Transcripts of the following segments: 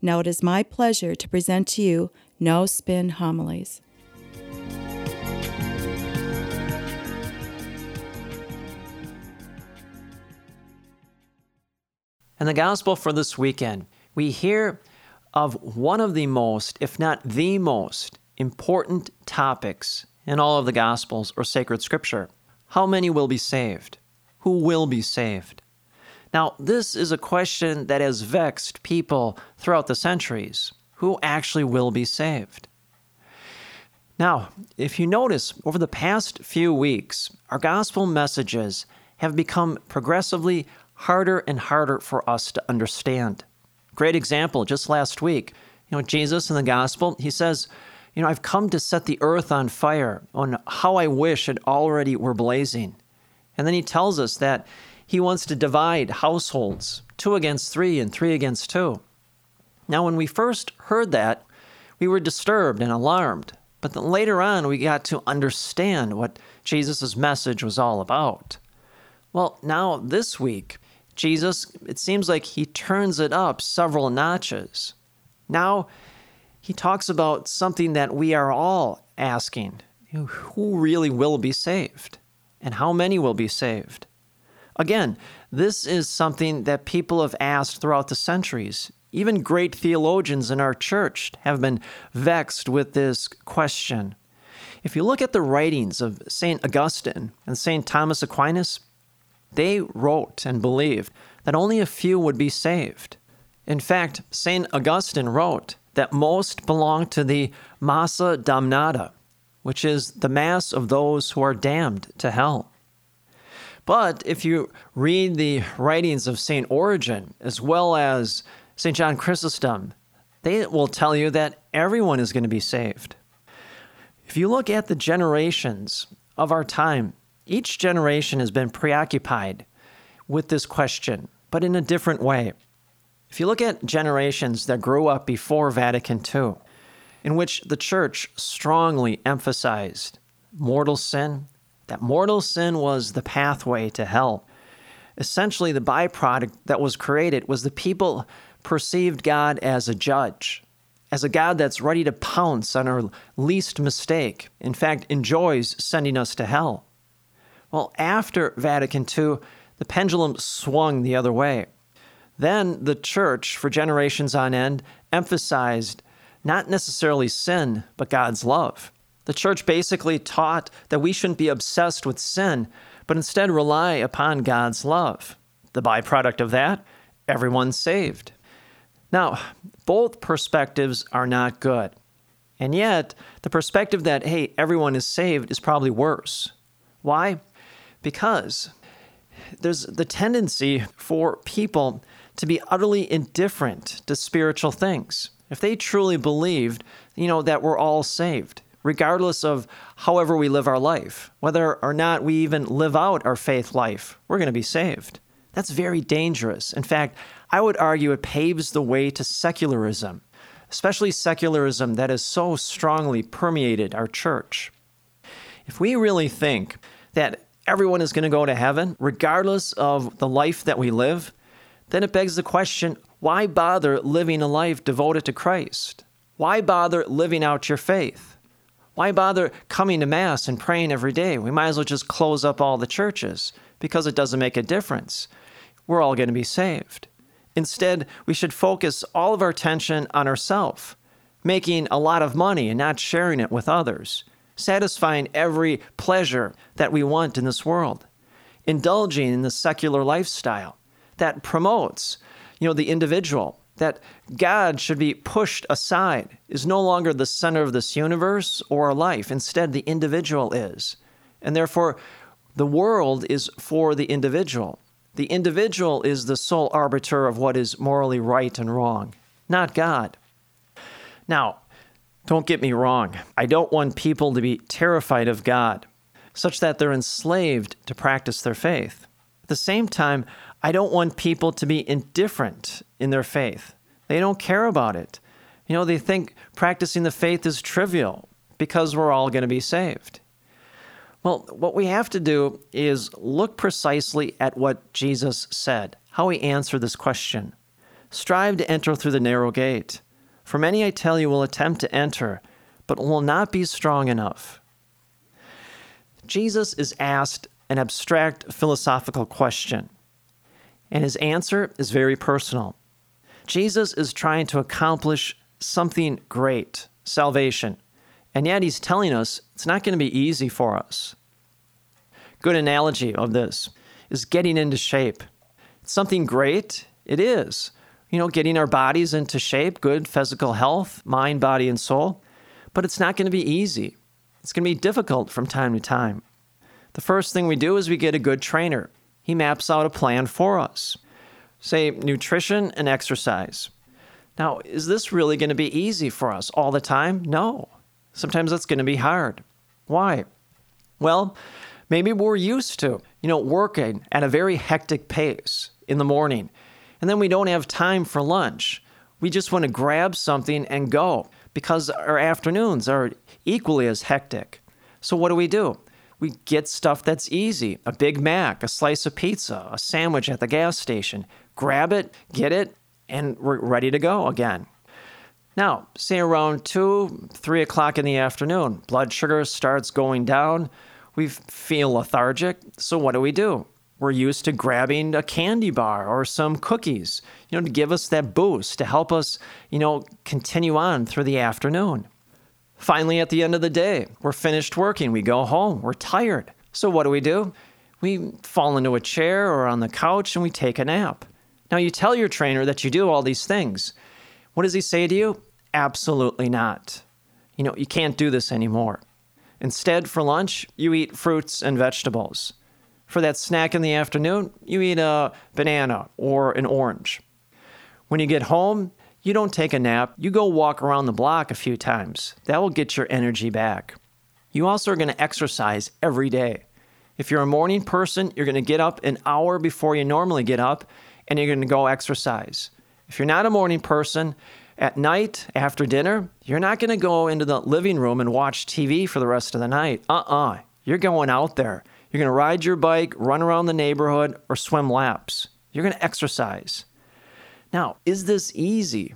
Now it is my pleasure to present to you No Spin Homilies. In the gospel for this weekend, we hear of one of the most, if not the most, important topics in all of the gospels or sacred scripture. How many will be saved? Who will be saved? Now, this is a question that has vexed people throughout the centuries. Who actually will be saved? Now, if you notice, over the past few weeks, our gospel messages have become progressively harder and harder for us to understand. Great example, just last week, you know, Jesus in the gospel, he says, you know, I've come to set the earth on fire, on how I wish it already were blazing. And then he tells us that he wants to divide households, two against three and three against two. Now, when we first heard that, we were disturbed and alarmed. But then later on, we got to understand what Jesus' message was all about. Well, now this week, Jesus, it seems like he turns it up several notches. Now, he talks about something that we are all asking who really will be saved? And how many will be saved? Again, this is something that people have asked throughout the centuries. Even great theologians in our church have been vexed with this question. If you look at the writings of St. Augustine and St. Thomas Aquinas, they wrote and believed that only a few would be saved. In fact, St. Augustine wrote that most belong to the massa damnata, which is the mass of those who are damned to hell. But if you read the writings of St. Origen as well as St. John Chrysostom, they will tell you that everyone is going to be saved. If you look at the generations of our time, each generation has been preoccupied with this question, but in a different way. If you look at generations that grew up before Vatican II, in which the church strongly emphasized mortal sin, that mortal sin was the pathway to hell. Essentially, the byproduct that was created was the people perceived God as a judge, as a God that's ready to pounce on our least mistake, in fact, enjoys sending us to hell. Well, after Vatican II, the pendulum swung the other way. Then the church, for generations on end, emphasized not necessarily sin, but God's love. The church basically taught that we shouldn't be obsessed with sin, but instead rely upon God's love. The byproduct of that, everyone's saved. Now, both perspectives are not good. And yet, the perspective that, hey, everyone is saved is probably worse. Why? because there's the tendency for people to be utterly indifferent to spiritual things. If they truly believed, you know, that we're all saved, regardless of however we live our life, whether or not we even live out our faith life, we're going to be saved. That's very dangerous. In fact, I would argue it paves the way to secularism, especially secularism that has so strongly permeated our church. If we really think that everyone is going to go to heaven, regardless of the life that we live, then it begs the question why bother living a life devoted to Christ? Why bother living out your faith? Why bother coming to Mass and praying every day? We might as well just close up all the churches because it doesn't make a difference. We're all going to be saved. Instead, we should focus all of our attention on ourselves, making a lot of money and not sharing it with others satisfying every pleasure that we want in this world, indulging in the secular lifestyle that promotes, you know, the individual, that God should be pushed aside, is no longer the center of this universe or our life. Instead, the individual is. And therefore, the world is for the individual. The individual is the sole arbiter of what is morally right and wrong, not God. Now, don't get me wrong, I don't want people to be terrified of God, such that they're enslaved to practice their faith. At the same time, I don't want people to be indifferent in their faith. They don't care about it. You know, they think practicing the faith is trivial because we're all going to be saved. Well, what we have to do is look precisely at what Jesus said, how he answered this question. Strive to enter through the narrow gate. For many, I tell you, will attempt to enter, but will not be strong enough. Jesus is asked an abstract philosophical question, and his answer is very personal. Jesus is trying to accomplish something great salvation, and yet he's telling us it's not going to be easy for us. Good analogy of this is getting into shape. It's something great, it is you know, getting our bodies into shape, good physical health, mind, body, and soul. But it's not going to be easy. It's going to be difficult from time to time. The first thing we do is we get a good trainer. He maps out a plan for us, say nutrition and exercise. Now, is this really going to be easy for us all the time? No. Sometimes it's going to be hard. Why? Well, maybe we're used to, you know, working at a very hectic pace in the morning and then we don't have time for lunch. We just want to grab something and go because our afternoons are equally as hectic. So, what do we do? We get stuff that's easy a Big Mac, a slice of pizza, a sandwich at the gas station. Grab it, get it, and we're ready to go again. Now, say around 2, 3 o'clock in the afternoon, blood sugar starts going down. We feel lethargic. So, what do we do? we're used to grabbing a candy bar or some cookies, you know, to give us that boost, to help us, you know, continue on through the afternoon. Finally, at the end of the day, we're finished working, we go home, we're tired. So what do we do? We fall into a chair or on the couch and we take a nap. Now, you tell your trainer that you do all these things. What does he say to you? Absolutely not. You know, you can't do this anymore. Instead, for lunch, you eat fruits and vegetables. For that snack in the afternoon, you eat a banana or an orange. When you get home, you don't take a nap, you go walk around the block a few times. That will get your energy back. You also are going to exercise every day. If you're a morning person, you're going to get up an hour before you normally get up and you're going to go exercise. If you're not a morning person, at night after dinner, you're not going to go into the living room and watch TV for the rest of the night. Uh uh-uh. uh. you are going out there. You're going to ride your bike, run around the neighborhood, or swim laps. You're going to exercise. Now, is this easy?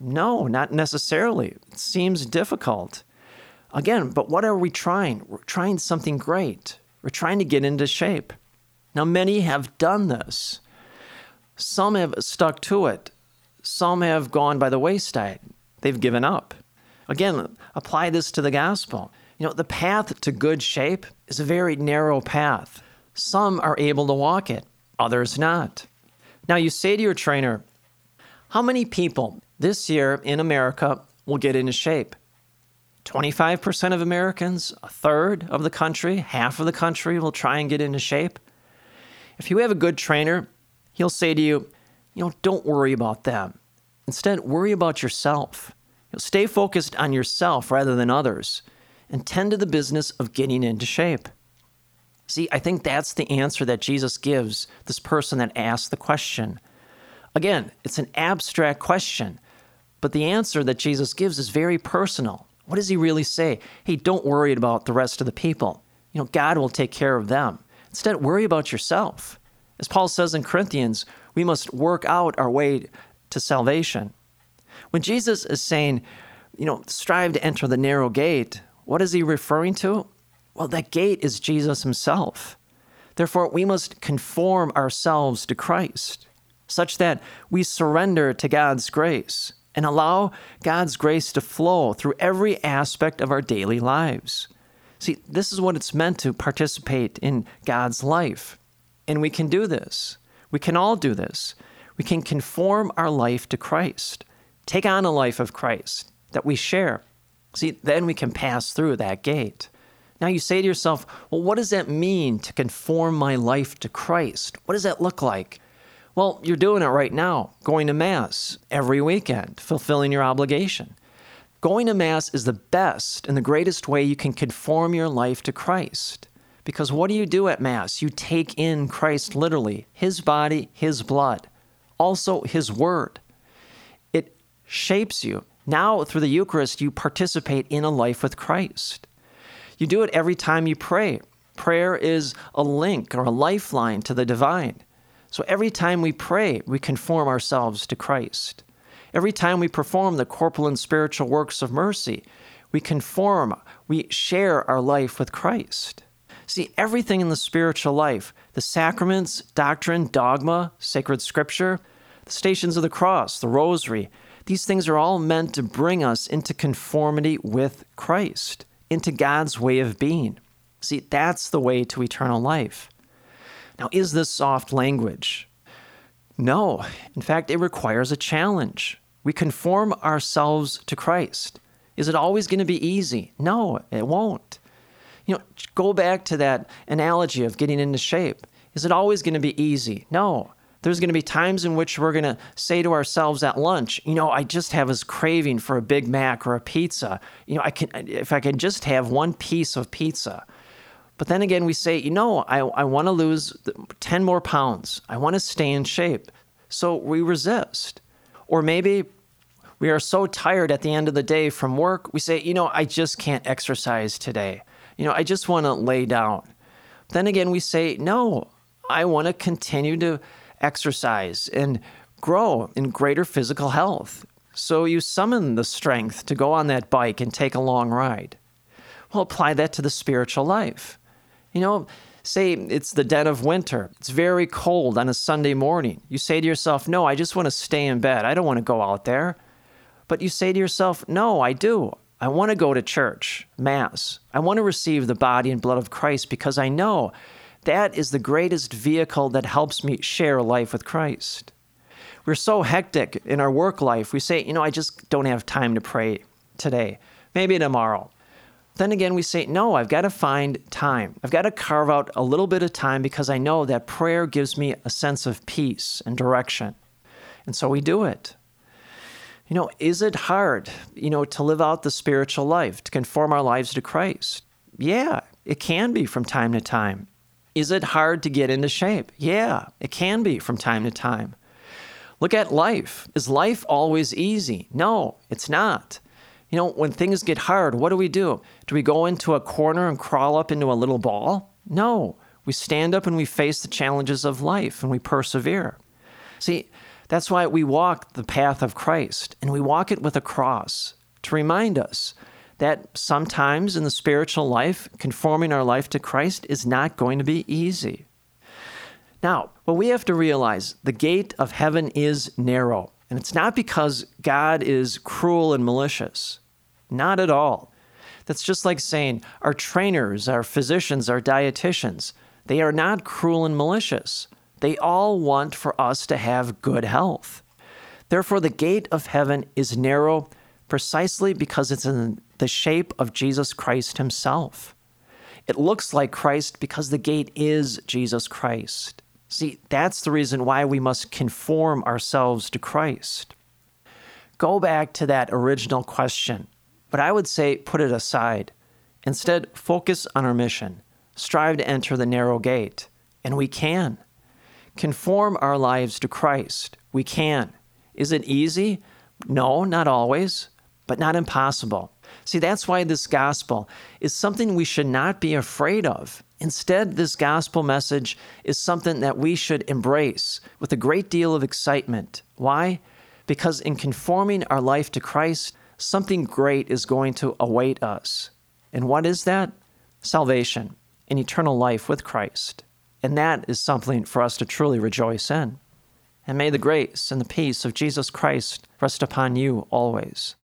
No, not necessarily. It seems difficult. Again, but what are we trying? We're trying something great. We're trying to get into shape. Now, many have done this. Some have stuck to it. Some have gone by the wayside. They've given up. Again, apply this to the gospel. You know, the path to good shape is a very narrow path. Some are able to walk it, others not. Now, you say to your trainer, How many people this year in America will get into shape? 25% of Americans, a third of the country, half of the country will try and get into shape. If you have a good trainer, he'll say to you, you know, don't worry about them. Instead, worry about yourself. You'll stay focused on yourself rather than others and tend to the business of getting into shape. See, I think that's the answer that Jesus gives this person that asked the question. Again, it's an abstract question, but the answer that Jesus gives is very personal. What does he really say? Hey, don't worry about the rest of the people. You know, God will take care of them. Instead, worry about yourself. As Paul says in Corinthians, we must work out our way to salvation. When Jesus is saying, you know, strive to enter the narrow gate, what is he referring to? Well, that gate is Jesus himself. Therefore, we must conform ourselves to Christ, such that we surrender to God's grace and allow God's grace to flow through every aspect of our daily lives. See, this is what it's meant to participate in God's life. And we can do this. We can all do this. We can conform our life to Christ, take on a life of Christ that we share See, then we can pass through that gate. Now you say to yourself, well, what does that mean to conform my life to Christ? What does that look like? Well, you're doing it right now, going to Mass every weekend, fulfilling your obligation. Going to Mass is the best and the greatest way you can conform your life to Christ. Because what do you do at Mass? You take in Christ literally, His body, His blood, also His word. It shapes you. Now, through the Eucharist, you participate in a life with Christ. You do it every time you pray. Prayer is a link or a lifeline to the divine. So every time we pray, we conform ourselves to Christ. Every time we perform the corporal and spiritual works of mercy, we conform, we share our life with Christ. See, everything in the spiritual life, the sacraments, doctrine, dogma, sacred scripture, the stations of the cross, the rosary, these things are all meant to bring us into conformity with Christ, into God's way of being. See, that's the way to eternal life. Now, is this soft language? No. In fact, it requires a challenge. We conform ourselves to Christ. Is it always going to be easy? No, it won't. You know, go back to that analogy of getting into shape. Is it always going to be easy? No. There's going to be times in which we're going to say to ourselves at lunch, you know, I just have this craving for a Big Mac or a pizza. You know, I can if I can just have one piece of pizza. But then again, we say, you know, I, I want to lose 10 more pounds. I want to stay in shape. So we resist. Or maybe we are so tired at the end of the day from work, we say, you know, I just can't exercise today. You know, I just want to lay down. Then again, we say, no, I want to continue to exercise and grow in greater physical health. So you summon the strength to go on that bike and take a long ride. Well, apply that to the spiritual life. You know, say it's the dead of winter, it's very cold on a Sunday morning. You say to yourself, No, I just want to stay in bed. I don't want to go out there. But you say to yourself, No, I do. I want to go to church, Mass. I want to receive the body and blood of Christ because I know that is the greatest vehicle that helps me share life with Christ. We're so hectic in our work life, we say, You know, I just don't have time to pray today, maybe tomorrow. Then again, we say, no, I've got to find time. I've got to carve out a little bit of time because I know that prayer gives me a sense of peace and direction. And so we do it. You know, is it hard, you know, to live out the spiritual life, to conform our lives to Christ? Yeah, it can be from time to time. Is it hard to get into shape? Yeah, it can be from time to time. Look at life. Is life always easy? No, it's not. You know, when things get hard, what do we do? Do we go into a corner and crawl up into a little ball? No. We stand up and we face the challenges of life and we persevere. See, that's why we walk the path of Christ and we walk it with a cross to remind us that sometimes in the spiritual life, conforming our life to Christ is not going to be easy. Now, what we have to realize the gate of heaven is narrow, and it's not because God is cruel and malicious. Not at all. That's just like saying our trainers, our physicians, our dietitians, they are not cruel and malicious. They all want for us to have good health. Therefore, the gate of heaven is narrow precisely because it's in the shape of Jesus Christ himself. It looks like Christ because the gate is Jesus Christ. See, that's the reason why we must conform ourselves to Christ. Go back to that original question but I would say put it aside. Instead, focus on our mission. Strive to enter the narrow gate. And we can. Conform our lives to Christ. We can. Is it easy? No, not always, but not impossible. See, that's why this gospel is something we should not be afraid of. Instead, this gospel message is something that we should embrace with a great deal of excitement. Why? Because in conforming our life to Christ, something great is going to await us. And what is that? Salvation and eternal life with Christ. And that is something for us to truly rejoice in. And may the grace and the peace of Jesus Christ rest upon you always.